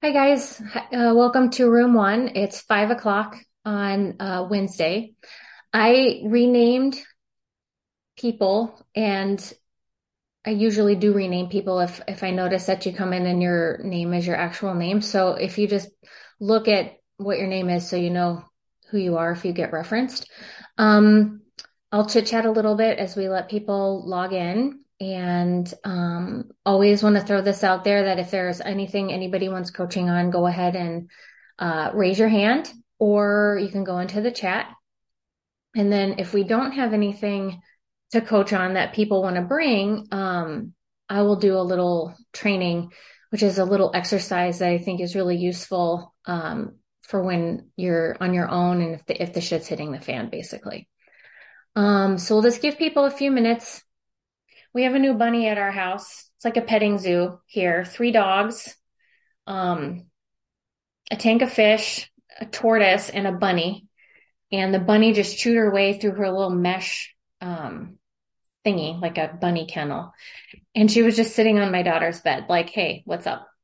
Hi, guys. Uh, welcome to room one. It's five o'clock on uh, Wednesday. I renamed people, and I usually do rename people if, if I notice that you come in and your name is your actual name. So if you just look at what your name is so you know who you are if you get referenced. Um, I'll chit chat a little bit as we let people log in. And um, always want to throw this out there that if there's anything anybody wants coaching on, go ahead and uh, raise your hand or you can go into the chat. And then if we don't have anything to coach on that people want to bring, um, I will do a little training, which is a little exercise that I think is really useful um, for when you're on your own and if the, if the shit's hitting the fan, basically. Um, so we'll just give people a few minutes we have a new bunny at our house. It's like a petting zoo here. Three dogs, um, a tank of fish, a tortoise, and a bunny. And the bunny just chewed her way through her little mesh um, thingy, like a bunny kennel. And she was just sitting on my daughter's bed, like, hey, what's up?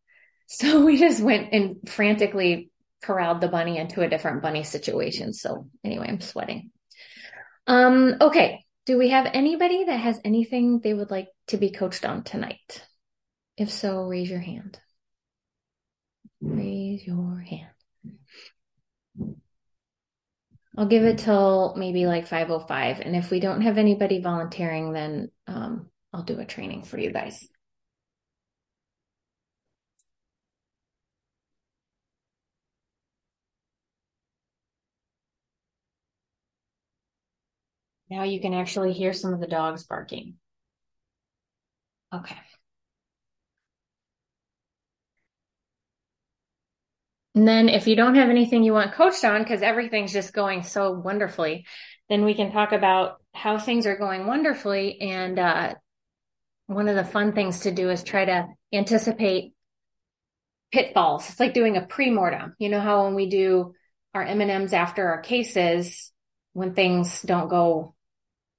So we just went and frantically corralled the bunny into a different bunny situation. So anyway, I'm sweating. Um, okay. Do we have anybody that has anything they would like to be coached on tonight? If so, raise your hand. Raise your hand. I'll give it till maybe like 505. And if we don't have anybody volunteering, then um, I'll do a training for you guys. Now you can actually hear some of the dogs barking. Okay. And then if you don't have anything you want coached on, because everything's just going so wonderfully, then we can talk about how things are going wonderfully. And uh, one of the fun things to do is try to anticipate pitfalls. It's like doing a pre-mortem. You know how when we do our M&Ms after our cases, when things don't go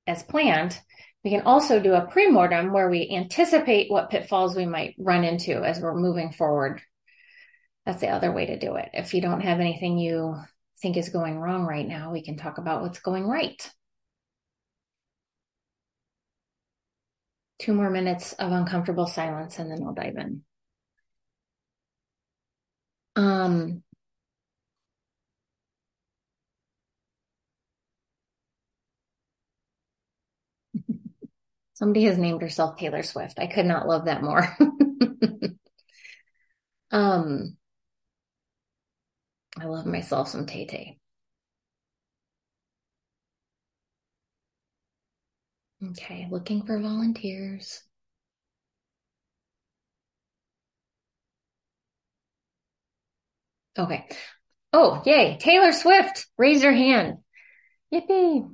as planned. We can also do a pre-mortem where we anticipate what pitfalls we might run into as we're moving forward. That's the other way to do it. If you don't have anything you think is going wrong right now, we can talk about what's going right. Two more minutes of uncomfortable silence and then we'll dive in. Um, Somebody has named herself Taylor Swift. I could not love that more. um, I love myself some Tay Tay. Okay, looking for volunteers. Okay. Oh, yay. Taylor Swift, raise your hand. Yippee.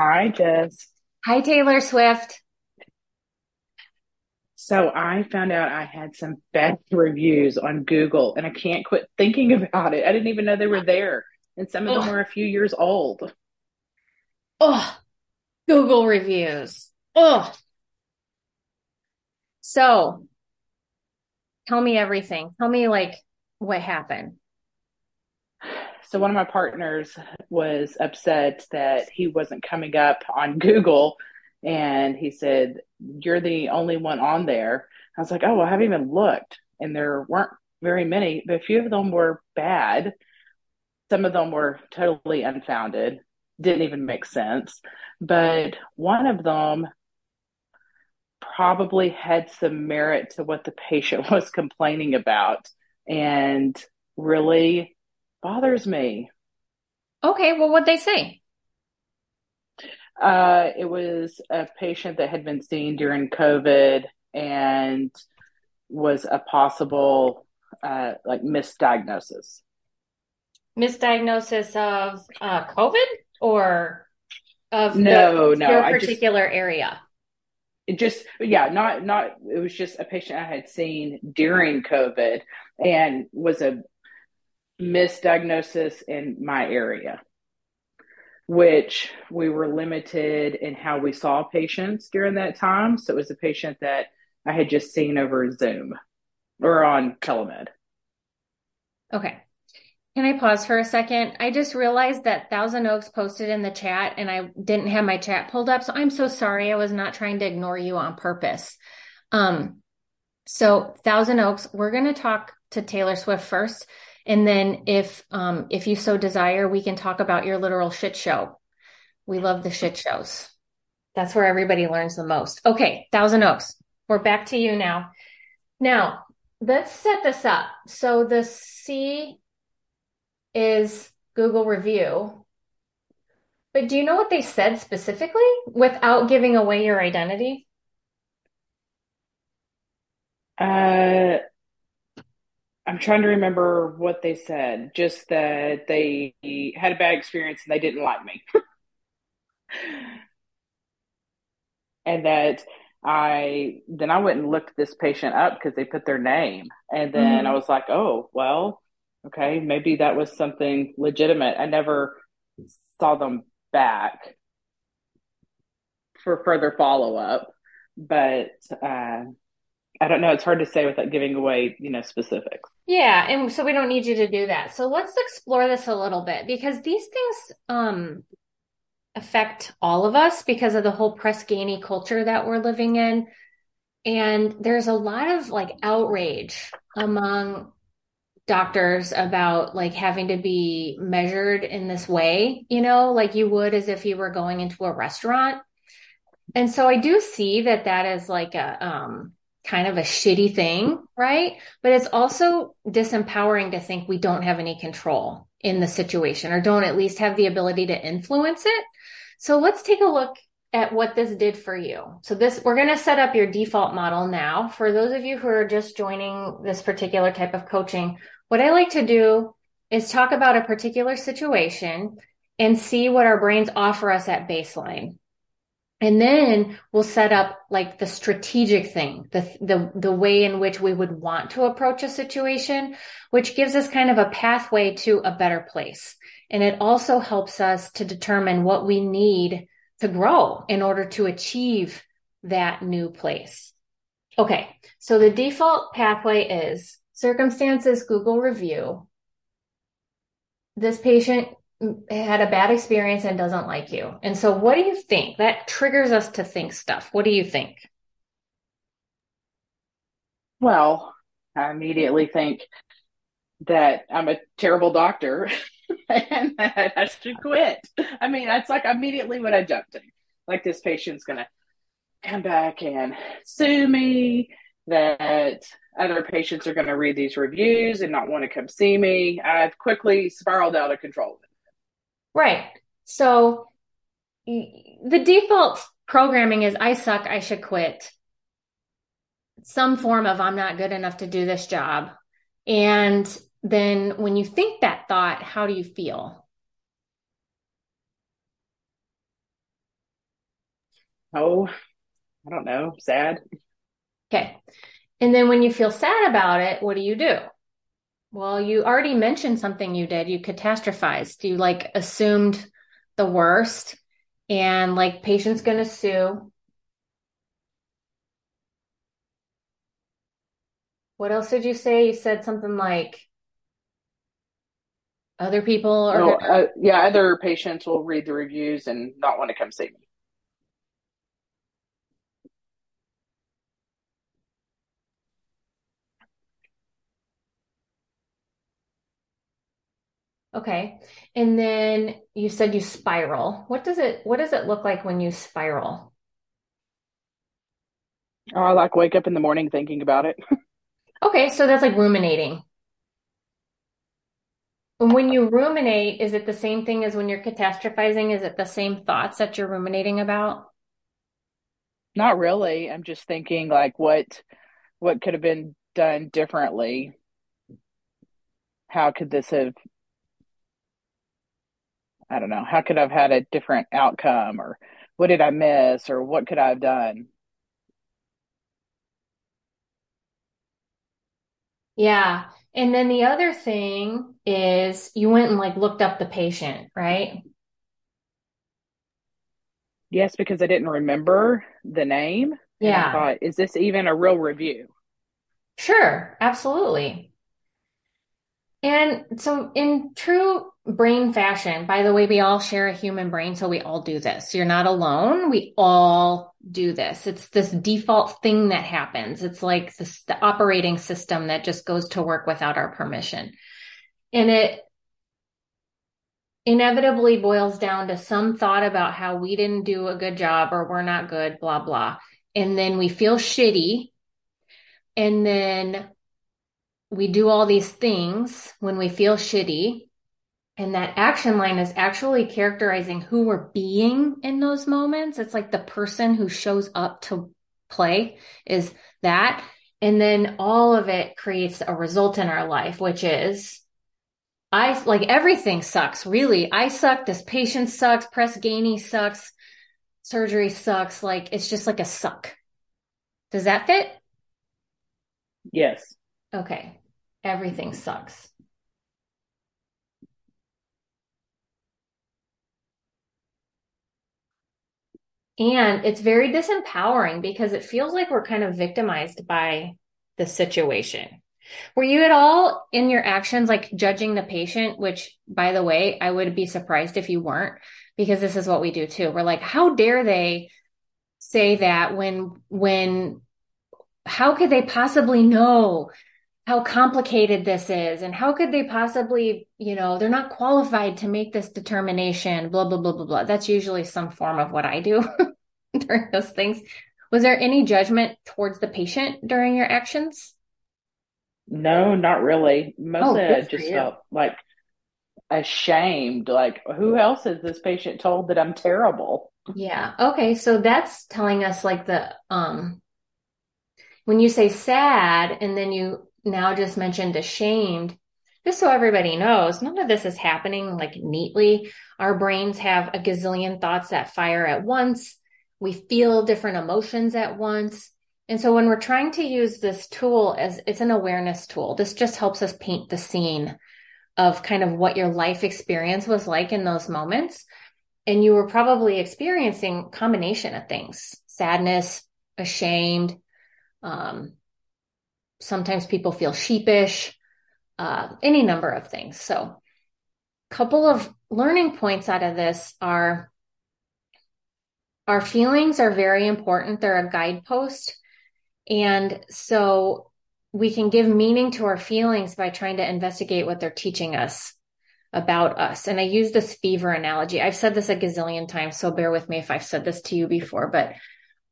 Hi, Jess. Hi, Taylor Swift. So I found out I had some bad reviews on Google and I can't quit thinking about it. I didn't even know they were there. And some of them were a few years old. Oh, Google reviews. Oh. So tell me everything. Tell me like what happened. So one of my partners was upset that he wasn't coming up on Google and he said, You're the only one on there. I was like, Oh, I haven't even looked. And there weren't very many, but a few of them were bad. Some of them were totally unfounded, didn't even make sense. But one of them probably had some merit to what the patient was complaining about and really bothers me. Okay, well, what'd they say? Uh, it was a patient that had been seen during COVID and was a possible uh, like misdiagnosis. Misdiagnosis of uh, COVID or of no, the, no, your particular just, area? It just yeah, not not. It was just a patient I had seen during COVID and was a misdiagnosis in my area. which we were limited in how we saw patients during that time. So it was a patient that I had just seen over Zoom or on telemed. Okay. Can I pause for a second? I just realized that Thousand Oaks posted in the chat and I didn't have my chat pulled up. So I'm so sorry. I was not trying to ignore you on purpose. Um, so Thousand Oaks, we're going to talk to Taylor Swift first. And then if, um, if you so desire, we can talk about your literal shit show. We love the shit shows. That's where everybody learns the most. Okay. Thousand Oaks, we're back to you now. Now let's set this up. So the C is Google review. But do you know what they said specifically without giving away your identity? Uh, I'm trying to remember what they said. Just that they had a bad experience and they didn't like me. and that I then I went and looked this patient up because they put their name. And then mm-hmm. I was like, oh, well, okay, maybe that was something legitimate. I never saw them back for further follow up, but uh, I don't know. It's hard to say without giving away, you know, specifics. Yeah, and so we don't need you to do that. So let's explore this a little bit because these things um, affect all of us because of the whole Press Ganey culture that we're living in. And there's a lot of like outrage among doctors about like having to be measured in this way, you know, like you would as if you were going into a restaurant. And so I do see that that is like a um, kind of a shitty thing, right? But it's also disempowering to think we don't have any control in the situation or don't at least have the ability to influence it. So let's take a look at what this did for you. So this, we're going to set up your default model now. For those of you who are just joining this particular type of coaching, what I like to do is talk about a particular situation and see what our brains offer us at baseline. And then we'll set up like the strategic thing, the, the, the way in which we would want to approach a situation, which gives us kind of a pathway to a better place. And it also helps us to determine what we need to grow in order to achieve that new place. Okay. So the default pathway is circumstances Google review. This patient had a bad experience and doesn't like you. And so what do you think? That triggers us to think stuff. What do you think? Well, I immediately think that I'm a terrible doctor and that I should quit. I mean, that's like immediately what I jumped to. Like this patient's going to come back and sue me that other patients are going to read these reviews and not want to come see me. I've quickly spiraled out of control. Right. So the default programming is I suck, I should quit. Some form of I'm not good enough to do this job. And then when you think that thought, how do you feel? Oh, I don't know, sad. Okay. And then when you feel sad about it, what do you do? Well, you already mentioned something you did. You catastrophized. You like assumed the worst and like patient's going to sue. What else did you say? You said something like other people are. No, uh, yeah, other patients will read the reviews and not want to come see me. Okay. And then you said you spiral. What does it what does it look like when you spiral? Oh, I like wake up in the morning thinking about it. okay, so that's like ruminating. And when you ruminate, is it the same thing as when you're catastrophizing? Is it the same thoughts that you're ruminating about? Not really. I'm just thinking like what what could have been done differently. How could this have I don't know, how could I have had a different outcome or what did I miss or what could I have done? Yeah. And then the other thing is you went and like looked up the patient, right? Yes, because I didn't remember the name. Yeah. I thought, is this even a real review? Sure, absolutely. And so, in true brain fashion, by the way, we all share a human brain, so we all do this. You're not alone. We all do this. It's this default thing that happens. It's like this, the operating system that just goes to work without our permission. And it inevitably boils down to some thought about how we didn't do a good job or we're not good, blah, blah. And then we feel shitty. And then we do all these things when we feel shitty. And that action line is actually characterizing who we're being in those moments. It's like the person who shows up to play is that. And then all of it creates a result in our life, which is I like everything sucks, really. I suck. This patient sucks. Press Ganey sucks. Surgery sucks. Like it's just like a suck. Does that fit? Yes. Okay. Everything sucks. And it's very disempowering because it feels like we're kind of victimized by the situation. Were you at all in your actions like judging the patient, which by the way, I would be surprised if you weren't because this is what we do too. We're like, how dare they say that when, when, how could they possibly know how complicated this is and how could they possibly you know they're not qualified to make this determination blah blah blah blah blah. That's usually some form of what i do during those things. Was there any judgment towards the patient during your actions? No not really. Mostly oh, i just felt like ashamed like who else has this patient told that i'm terrible? Yeah. Okay. So that's telling us like the um when you say sad and then you now just mentioned ashamed, just so everybody knows, none of this is happening like neatly. Our brains have a gazillion thoughts that fire at once. We feel different emotions at once. And so when we're trying to use this tool as it's an awareness tool, this just helps us paint the scene of kind of what your life experience was like in those moments. And you were probably experiencing combination of things, sadness, ashamed, um, sometimes people feel sheepish, uh, any number of things. So, a couple of learning points out of this are our feelings are very important. They're a guidepost. And so we can give meaning to our feelings by trying to investigate what they're teaching us about us. And I use this fever analogy. I've said this a gazillion times, so bear with me if I've said this to you before, but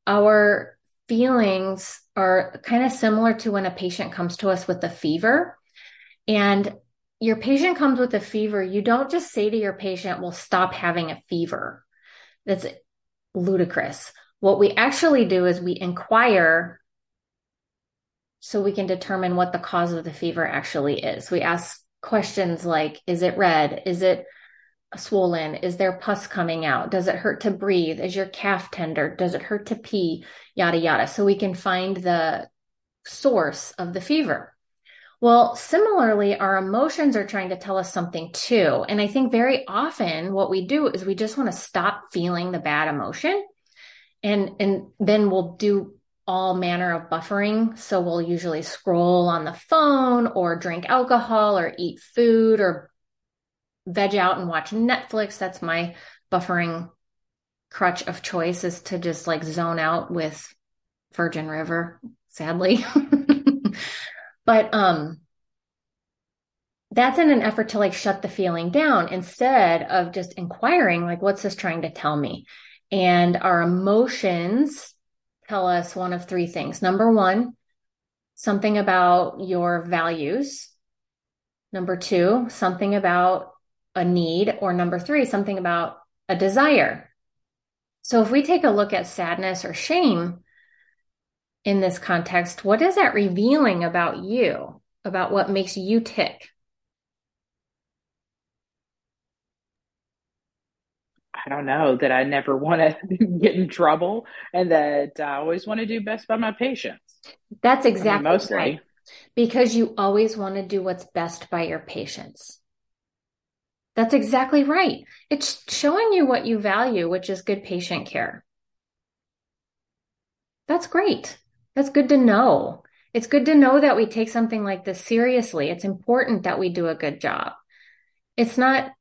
our feelings are kind of similar to when a patient comes to us with a fever. And your patient comes with a fever, you don't just say to your patient, well, stop having a fever. That's ludicrous. What we actually do is we inquire so we can determine what the cause of the fever actually is. We ask questions like, is it red? Is it swollen? Is there pus coming out? Does it hurt to breathe? Is your calf tender? Does it hurt to pee? Yada, yada. So we can find the source of the fever. Well, similarly, our emotions are trying to tell us something too. And I think very often what we do is we just want to stop feeling the bad emotion. And, and then we'll do all manner of buffering. So we'll usually scroll on the phone or drink alcohol or eat food or veg out and watch Netflix. That's my buffering crutch of choice is to just like zone out with Virgin River, sadly. but um that's in an effort to like shut the feeling down instead of just inquiring like what's this trying to tell me? And our emotions tell us one of three things. Number 1, something about your values. Number 2, something about a need, or number three, something about a desire. So if we take a look at sadness or shame in this context, what is that revealing about you, about what makes you tick? I don't know that I never want to get in trouble and that I always want to do best by my patients. That's exactly I mean, mostly. right. Because you always want to do what's best by your patients. That's exactly right. It's showing you what you value, which is good patient care. That's great. That's good to know. It's good to know that we take something like this seriously. It's important that we do a good job. It's not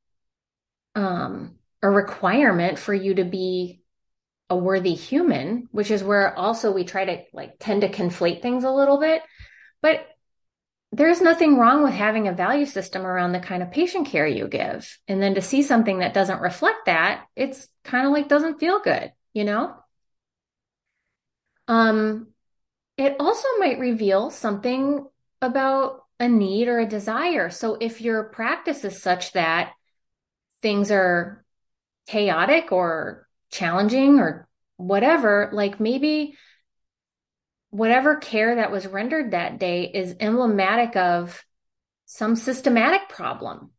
um, a requirement for you to be a worthy human, which is where also we try to like tend to conflate things a little bit. But there's nothing wrong with having a value system around the kind of patient care you give. And then to see something that doesn't reflect that, it's kind of like doesn't feel good, you know? Um, it also might reveal something about a need or a desire. So if your practice is such that things are chaotic or challenging or whatever, like maybe whatever care that was rendered that day is emblematic of some systematic problem.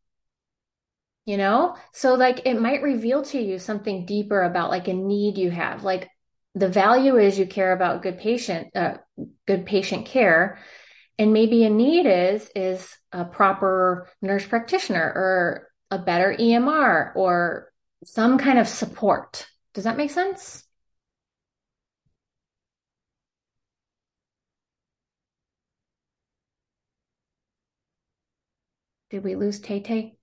You know? So like it might reveal to you something deeper about like a need you have. Like the value is you care about good patient uh, good patient care and maybe a need is is a proper nurse practitioner or a better EMR or some kind of support. Does that make sense? Did we lose Tay Tay?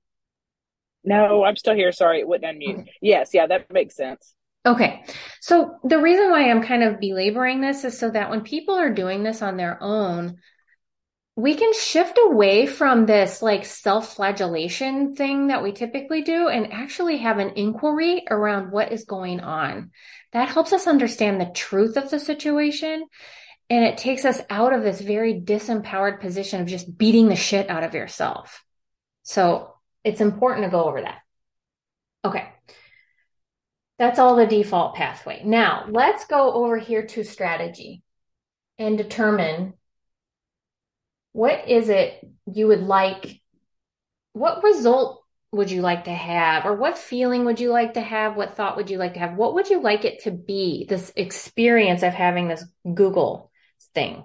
No, I'm still here. Sorry, it wouldn't unmute. Okay. Yes, yeah, that makes sense. Okay. So the reason why I'm kind of belaboring this is so that when people are doing this on their own, we can shift away from this like self flagellation thing that we typically do and actually have an inquiry around what is going on. That helps us understand the truth of the situation. And it takes us out of this very disempowered position of just beating the shit out of yourself. So it's important to go over that. Okay. That's all the default pathway. Now let's go over here to strategy and determine what is it you would like? What result would you like to have? Or what feeling would you like to have? What thought would you like to have? What would you like it to be? This experience of having this Google thing.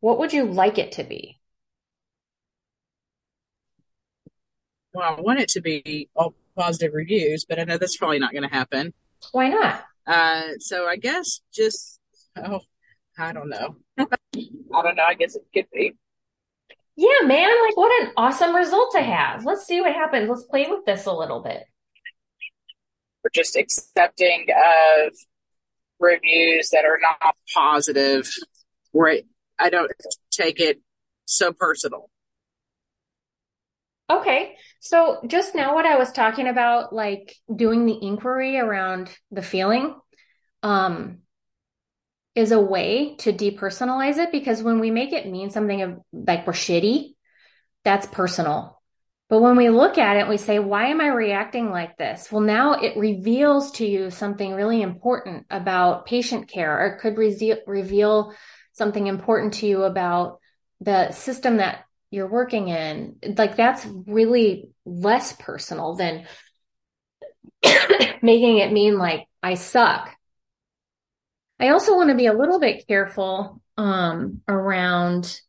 What would you like it to be? Well, I want it to be all positive reviews, but I know that's probably not going to happen. Why not? Uh, so I guess just, oh, I don't know. I don't know. I guess it could be. Yeah, man. Like, what an awesome result to have. Let's see what happens. Let's play with this a little bit. We're just accepting of reviews that are not positive, where I don't take it so personal. Okay. So just now what I was talking about, like doing the inquiry around the feeling, um, is a way to depersonalize it because when we make it mean something of like we're shitty, that's personal. But when we look at it, we say, why am I reacting like this? Well, now it reveals to you something really important about patient care, or it could re- reveal something important to you about the system that you're working in, like that's really less personal than making it mean like I suck. I also want to be a little bit careful um, around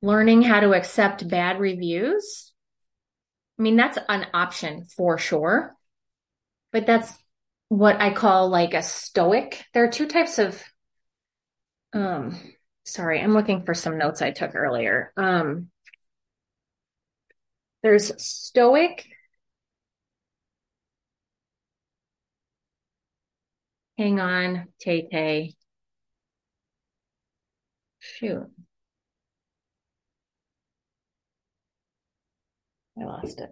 learning how to accept bad reviews. I mean, that's an option for sure, but that's what I call like a stoic. There are two types of um, sorry, I'm looking for some notes I took earlier. Um, there's stoic. Hang on, Tay Tay. Shoot. I lost it.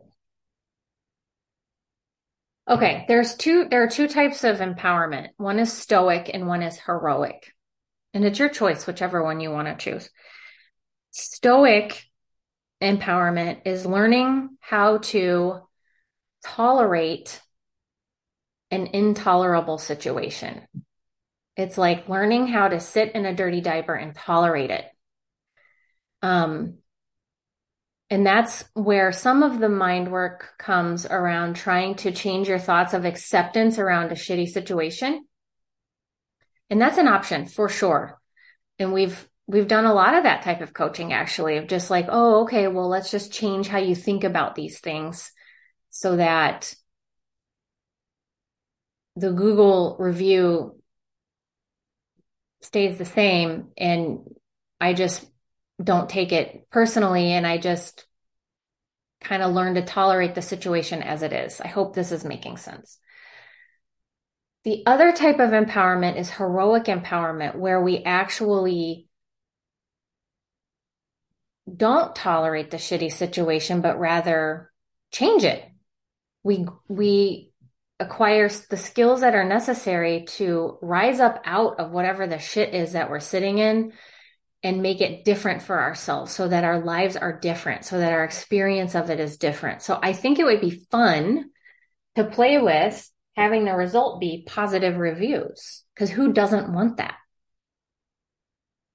Okay, there's two there are two types of empowerment. One is stoic and one is heroic. And it's your choice, whichever one you want to choose. Stoic empowerment is learning how to tolerate an intolerable situation. It's like learning how to sit in a dirty diaper and tolerate it. Um, and that's where some of the mind work comes around trying to change your thoughts of acceptance around a shitty situation and that's an option for sure. And we've, we've done a lot of that type of coaching actually of just like, oh, okay, well, let's just change how you think about these things so that the Google review stays the same and I just don't take it personally and I just kind of learn to tolerate the situation as it is. I hope this is making sense. The other type of empowerment is heroic empowerment, where we actually don't tolerate the shitty situation, but rather change it. We, we acquire the skills that are necessary to rise up out of whatever the shit is that we're sitting in and make it different for ourselves so that our lives are different, so that our experience of it is different. So I think it would be fun to play with having the result be positive reviews because who doesn't want that?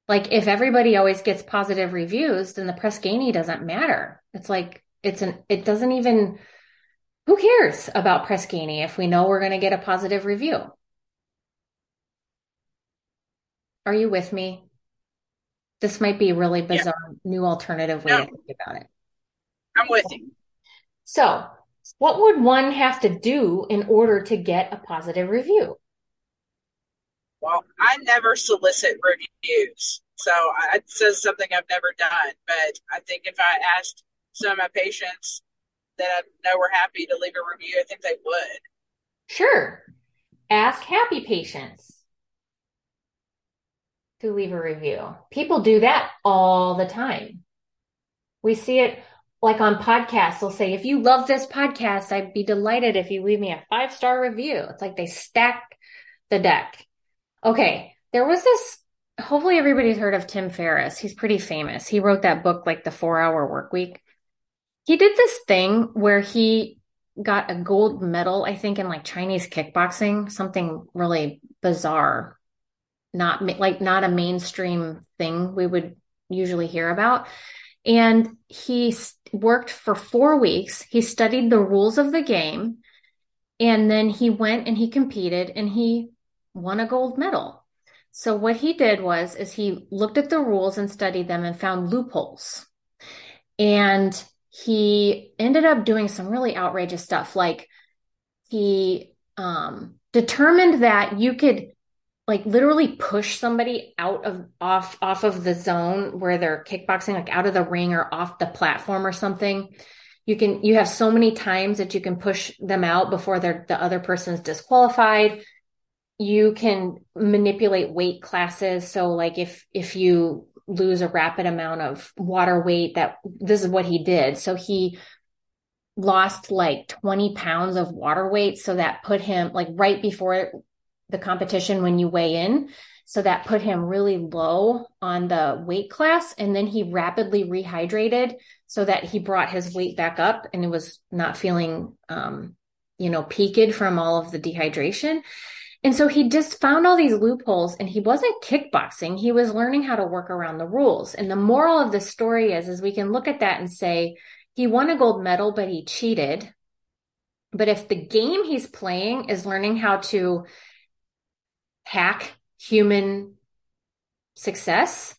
Like if everybody always gets positive reviews, then the Press Ganey doesn't matter. It's like, it's an, it doesn't even, who cares about Press Ganey if we know we're going to get a positive review? Are you with me? This might be a really bizarre yeah. new alternative way no. to think about it. I'm with you. So, what would one have to do in order to get a positive review? Well, I never solicit reviews. So it says something I've never done. But I think if I asked some of my patients that I know were happy to leave a review, I think they would. Sure. Ask happy patients to leave a review. People do that all the time. We see it like on podcasts. They'll say, if you love this podcast, I'd be delighted if you leave me a five star review. It's like they stack the deck. Okay. There was this, hopefully everybody's heard of Tim Ferriss. He's pretty famous. He wrote that book, like the four hour work week. He did this thing where he got a gold medal, I think, in like Chinese kickboxing, something really bizarre not like not a mainstream thing we would usually hear about. And he worked for four weeks. He studied the rules of the game. And then he went and he competed and he won a gold medal. So what he did was, is he looked at the rules and studied them and found loopholes. And he ended up doing some really outrageous stuff. Like he, um, determined that you could like literally push somebody out of off off of the zone where they're kickboxing like out of the ring or off the platform or something. You can you have so many times that you can push them out before they're the other person's disqualified. You can manipulate weight classes. So like if if you lose a rapid amount of water weight that this is what he did. So he lost like 20 pounds of water weight. So that put him like right before the competition when you weigh in. So that put him really low on the weight class. And then he rapidly rehydrated so that he brought his weight back up and it was not feeling, um, you know, peaked from all of the dehydration. And so he just found all these loopholes and he wasn't kickboxing. He was learning how to work around the rules. And the moral of the story is, is we can look at that and say, he won a gold medal, but he cheated. But if the game he's playing is learning how to hack human success,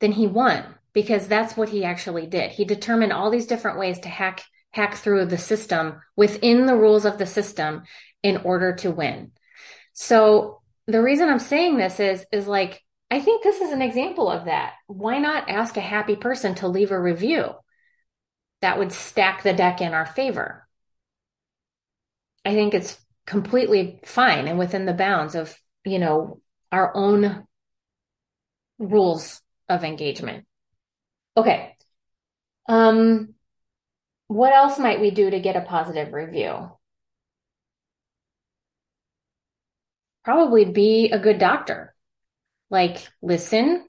then he won because that's what he actually did. He determined all these different ways to hack hack through the system within the rules of the system in order to win. So the reason I'm saying this is is like I think this is an example of that. Why not ask a happy person to leave a review? That would stack the deck in our favor. I think it's completely fine and within the bounds of you know, our own rules of engagement. Okay. Um, what else might we do to get a positive review? Probably be a good doctor. Like listen,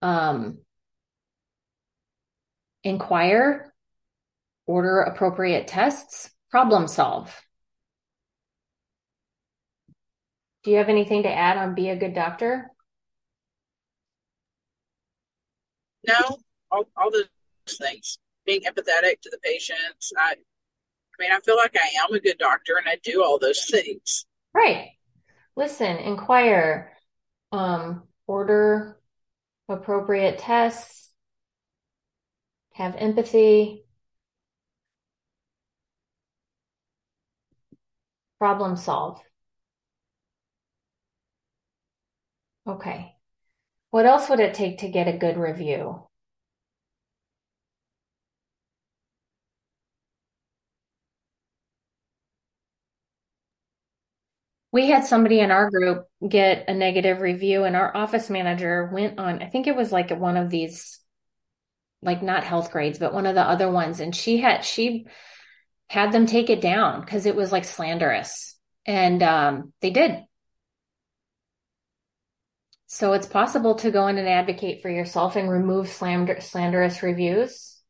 um, inquire, order appropriate tests, problem solve. Do you have anything to add on be a good doctor? No, all, all those things. Being empathetic to the patients. I, I mean, I feel like I am a good doctor and I do all those things. Right. Listen, inquire, um, order appropriate tests, have empathy. problem solve. Okay. What else would it take to get a good review? We had somebody in our group get a negative review, and our office manager went on, I think it was like one of these, like not Healthgrades, but one of the other ones. And she had, she had them take it down because it was like slanderous. And um, they did. So it's possible to go in and advocate for yourself and remove slander- slanderous reviews.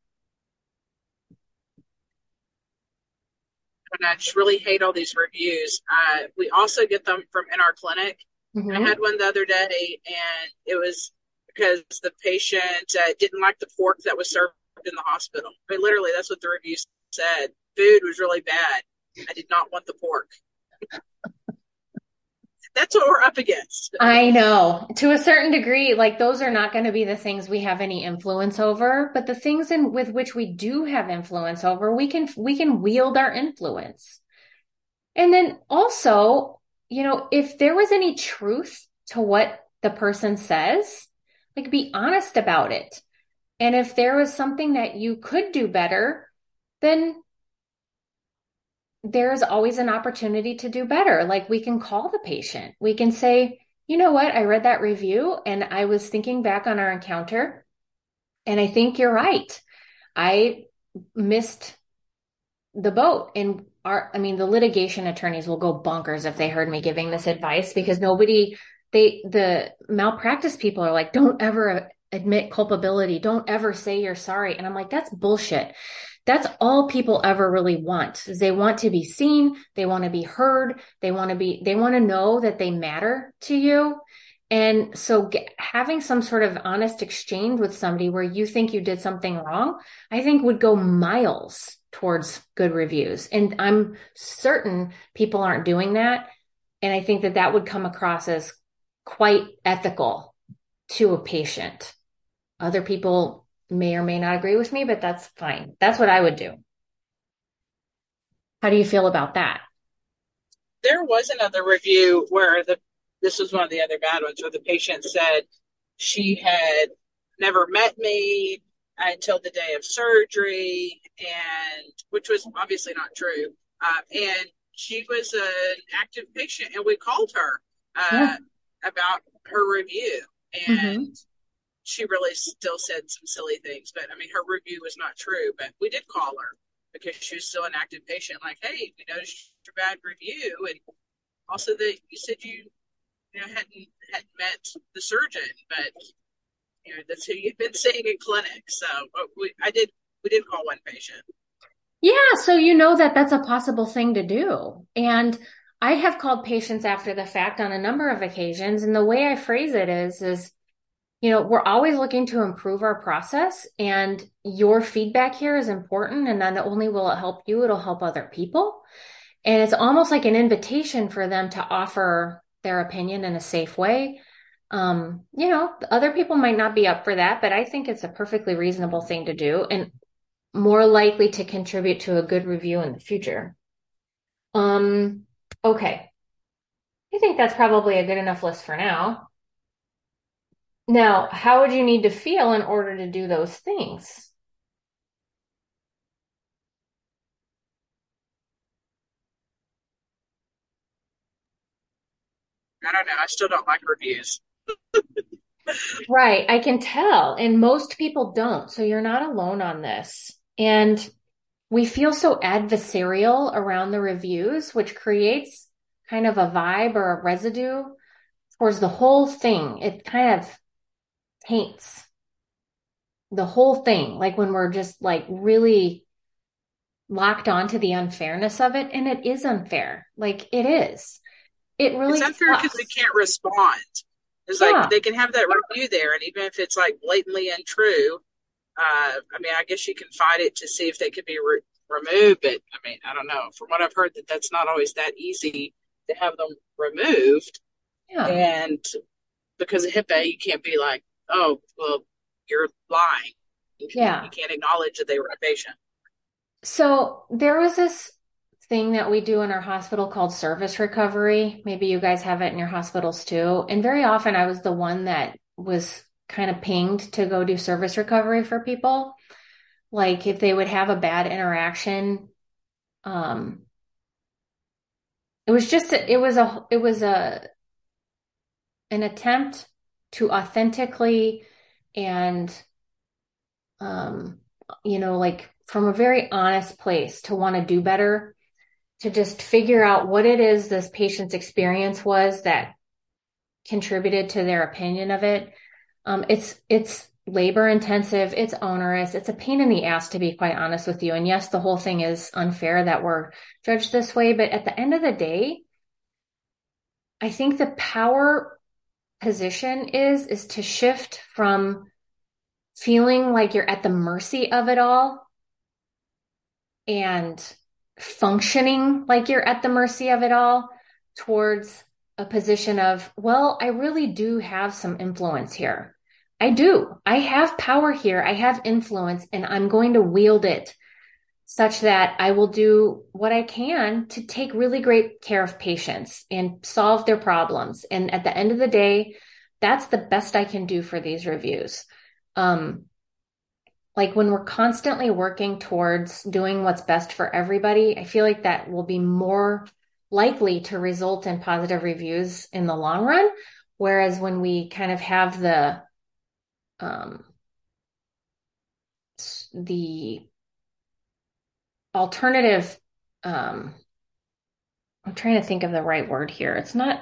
And I just really hate all these reviews. Uh, we also get them from in our clinic. Mm-hmm. I had one the other day, and it was because the patient uh, didn't like the pork that was served in the hospital. I mean, literally, that's what the review said. Food was really bad. I did not want the pork. That's what we're up against. I know to a certain degree, like those are not going to be the things we have any influence over, but the things in with which we do have influence over, we can, we can wield our influence. And then also, you know, if there was any truth to what the person says, like be honest about it. And if there was something that you could do better, then there's always an opportunity to do better. Like we can call the patient. We can say, you know what? I read that review and I was thinking back on our encounter and I think you're right. I missed the boat and our, I mean, the litigation attorneys will go bonkers if they heard me giving this advice because nobody, they, the malpractice people are like, don't ever admit culpability. Don't ever say you're sorry. And I'm like, that's bullshit. That's all people ever really want is they want to be seen. They want to be heard. They want to be, they want to know that they matter to you. And so get, having some sort of honest exchange with somebody where you think you did something wrong, I think would go miles towards good reviews. And I'm certain people aren't doing that. And I think that that would come across as quite ethical to a patient. Other people may or may not agree with me, but that's fine. That's what I would do. How do you feel about that? There was another review where the this was one of the other bad ones where the patient said she had never met me until the day of surgery, and which was obviously not true. Uh, and she was an active patient, and we called her uh, yeah. about her review, and mm-hmm she really still said some silly things. But I mean, her review was not true. But we did call her because she was still an active patient. Like, hey, we noticed your bad review, and also that you said you, you know, hadn't hadn't met the surgeon, but you know that's who you've been seeing in clinic. So we, I did, we did call one patient. Yeah, so you know that that's a possible thing to do, and. I have called patients after the fact on a number of occasions. And the way I phrase it is, is you know, we're always looking to improve our process and your feedback here is important. And not only will it help you, it'll help other people. And it's almost like an invitation for them to offer their opinion in a safe way. Um, you know, other people might not be up for that, but I think it's a perfectly reasonable thing to do and more likely to contribute to a good review in the future. Um, okay. I think that's probably a good enough list for now. Now, how would you need to feel in order to do those things? I don't know. I still don't like reviews. right. I can tell. And most people don't. So you're not alone on this. And we feel so adversarial around the reviews, which creates kind of a vibe or a residue towards the whole thing. It kind of taints the whole thing. Like when we're just like really locked onto the unfairness of it. And it is unfair. Like it is. It really It's unfair because we can't respond. It's yeah. like they can have that review there, and even if it's like blatantly untrue, uh, I mean, I guess you can fight it to see if they could be re- removed. But I mean, I don't know. From what I've heard, that that's not always that easy to have them removed. Yeah. And because of HIPAA, you can't be like, oh, well, you're lying. Yeah. You can't acknowledge that they were a patient. So there was this thing that we do in our hospital called service recovery. Maybe you guys have it in your hospitals too. And very often I was the one that was kind of pinged to go do service recovery for people. Like if they would have a bad interaction, um, it was just, it was a, it was a, an attempt to authentically and, um, you know, like from a very honest place to want to do better, to just figure out what it is this patient's experience was that contributed to their opinion of it. Um, it's, it's labor intensive. It's onerous. It's a pain in the ass, to be quite honest with you. And yes, the whole thing is unfair that we're judged this way. But at the end of the day, I think the power position is, is to shift from feeling like you're at the mercy of it all and functioning like you're at the mercy of it all towards a position of, well, I really do have some influence here. I do. I have power here. I have influence and I'm going to wield it such that I will do what I can to take really great care of patients and solve their problems. And at the end of the day, that's the best I can do for these reviews. Um, like when we're constantly working towards doing what's best for everybody, I feel like that will be more likely to result in positive reviews in the long run. Whereas when we kind of have the um, the alternative um, I'm trying to think of the right word here. It's not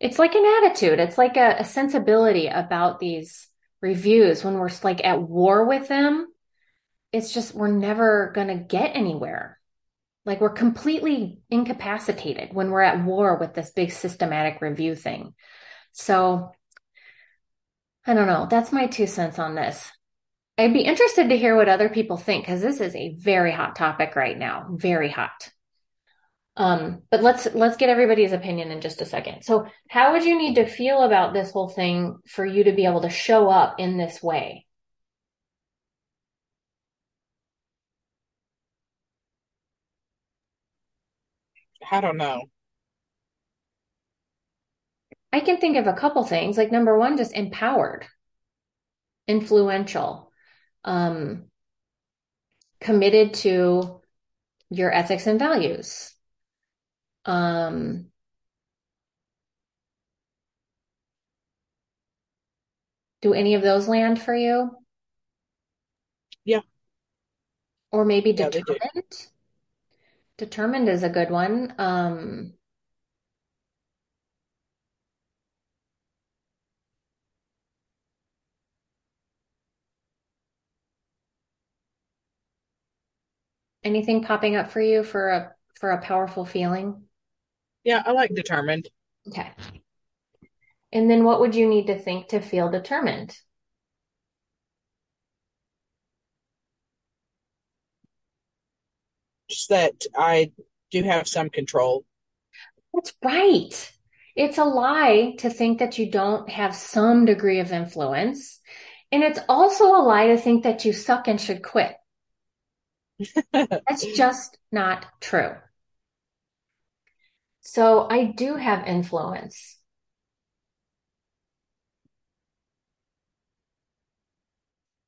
it's like an attitude. It's like a, a sensibility about these reviews when we're like at war with them. It's just we're never going to get anywhere. Like we're completely incapacitated when we're at war with this big systematic review thing. So I don't know. That's my two cents on this. I'd be interested to hear what other people think because this is a very hot topic right now. Very hot. Um, but let's let's get everybody's opinion in just a second. So, how would you need to feel about this whole thing for you to be able to show up in this way? I don't know. I can think of a couple things. Like number one, just empowered, influential, um, committed to your ethics and values. Um, do any of those land for you? Yeah. Or maybe Yeah, determined? Determined is a good one. Um, anything popping up for you for a for a powerful feeling? Yeah, I like determined. Okay. And then what would you need to think to feel determined? Just that I do have some control. That's right. It's a lie to think that you don't have some degree of influence. And it's also a lie to think that you suck and should quit. That's just not true. So I do have influence.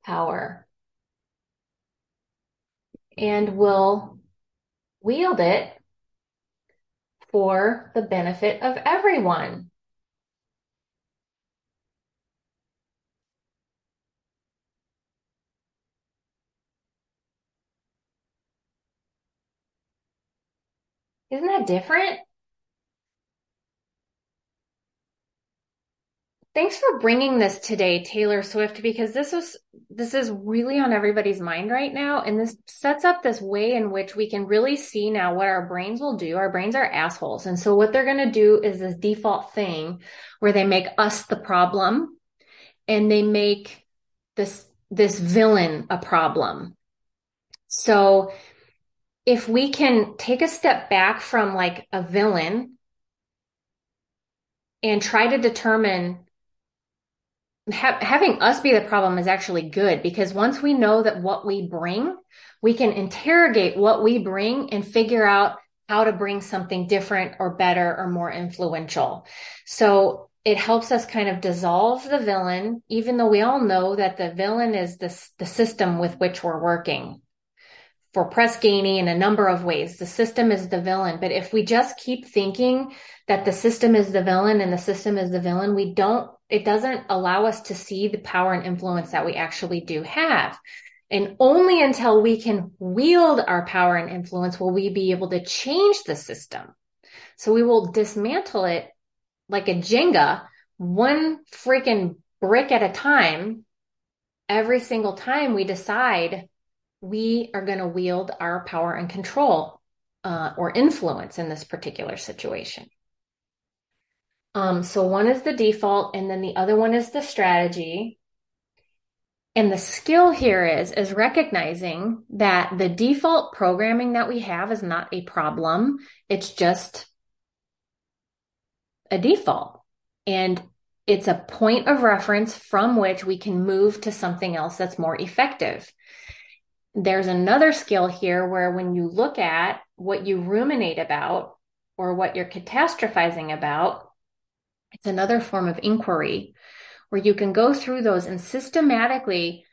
Power. And will wield it for the benefit of everyone. Isn't that different? Thanks for bringing this today, Taylor Swift, because this is this is really on everybody's mind right now, and this sets up this way in which we can really see now what our brains will do. Our brains are assholes, and so what they're going to do is this default thing where they make us the problem, and they make this this villain a problem. So if we can take a step back from like a villain and try to determine ha- having us be the problem is actually good because once we know that what we bring, we can interrogate what we bring and figure out how to bring something different or better or more influential. So it helps us kind of dissolve the villain, even though we all know that the villain is this, the system with which we're working. For Press Ganey in a number of ways, the system is the villain. But if we just keep thinking that the system is the villain and the system is the villain, we don't, it doesn't allow us to see the power and influence that we actually do have. And only until we can wield our power and influence will we be able to change the system. So we will dismantle it like a Jenga, one freaking brick at a time, every single time we decide we are going to wield our power and control uh, or influence in this particular situation. Um, so one is the default, and then the other one is the strategy. And the skill here is is recognizing that the default programming that we have is not a problem. It's just a default. And it's a point of reference from which we can move to something else that's more effective. There's another skill here where when you look at what you ruminate about or what you're catastrophizing about, it's another form of inquiry where you can go through those and systematically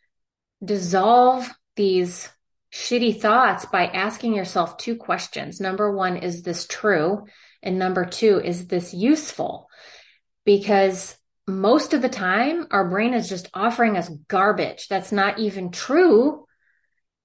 dissolve these shitty thoughts by asking yourself two questions. Number one, is this true? And number two, is this useful? Because most of the time, our brain is just offering us garbage that's not even true.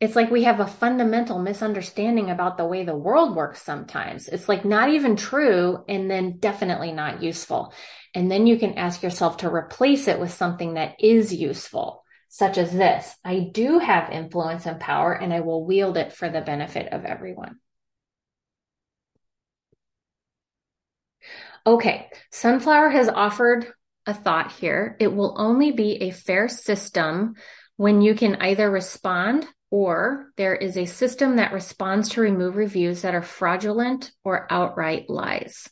It's like we have a fundamental misunderstanding about the way the world works sometimes. It's like not even true and then definitely not useful. And then you can ask yourself to replace it with something that is useful, such as this. I do have influence and power and I will wield it for the benefit of everyone. Okay, Sunflower has offered a thought here. It will only be a fair system when you can either respond or there is a system that responds to remove reviews that are fraudulent or outright lies.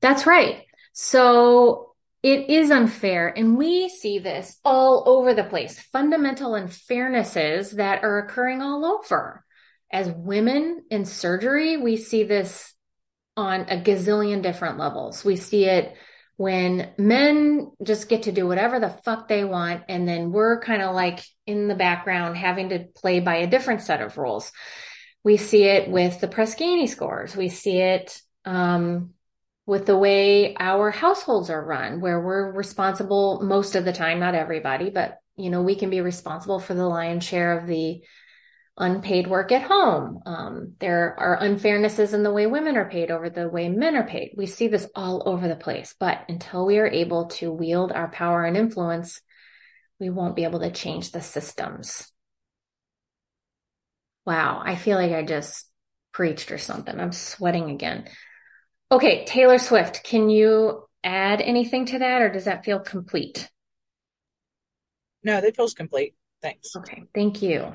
That's right. So it is unfair. And we see this all over the place. Fundamental unfairnesses that are occurring all over. As women in surgery, we see this on a gazillion different levels. We see it when men just get to do whatever the fuck they want. And then we're kind of like in the background having to play by a different set of rules. We see it with the Press Ganey scores. We see it, um, with the way our households are run, where we're responsible most of the time, not everybody, but you know, we can be responsible for the lion's share of the unpaid work at home. Um, there are unfairnesses in the way women are paid over the way men are paid. We see this all over the place, but until we are able to wield our power and influence, we won't be able to change the systems. Wow. I feel like I just preached or something. I'm sweating again. Okay. Taylor Swift, can you add anything to that or does that feel complete? No, that feels complete. Thanks. Okay. Thank you.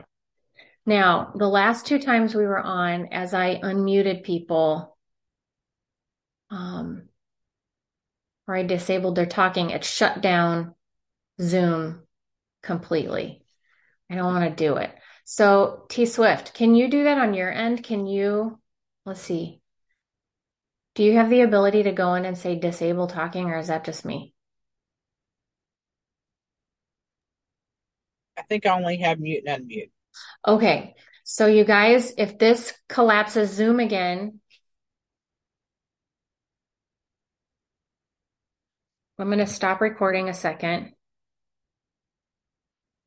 Now, the last two times we were on, as I unmuted people, um, or I disabled their talking, it shut down Zoom completely. I don't want to do it. So, T Swift, can you do that on your end? Can you, let's see. Do you have the ability to go in and say disable talking, or is that just me? I think I only have mute and unmute. Okay. So you guys, if this collapses Zoom again, I'm going to stop recording a second.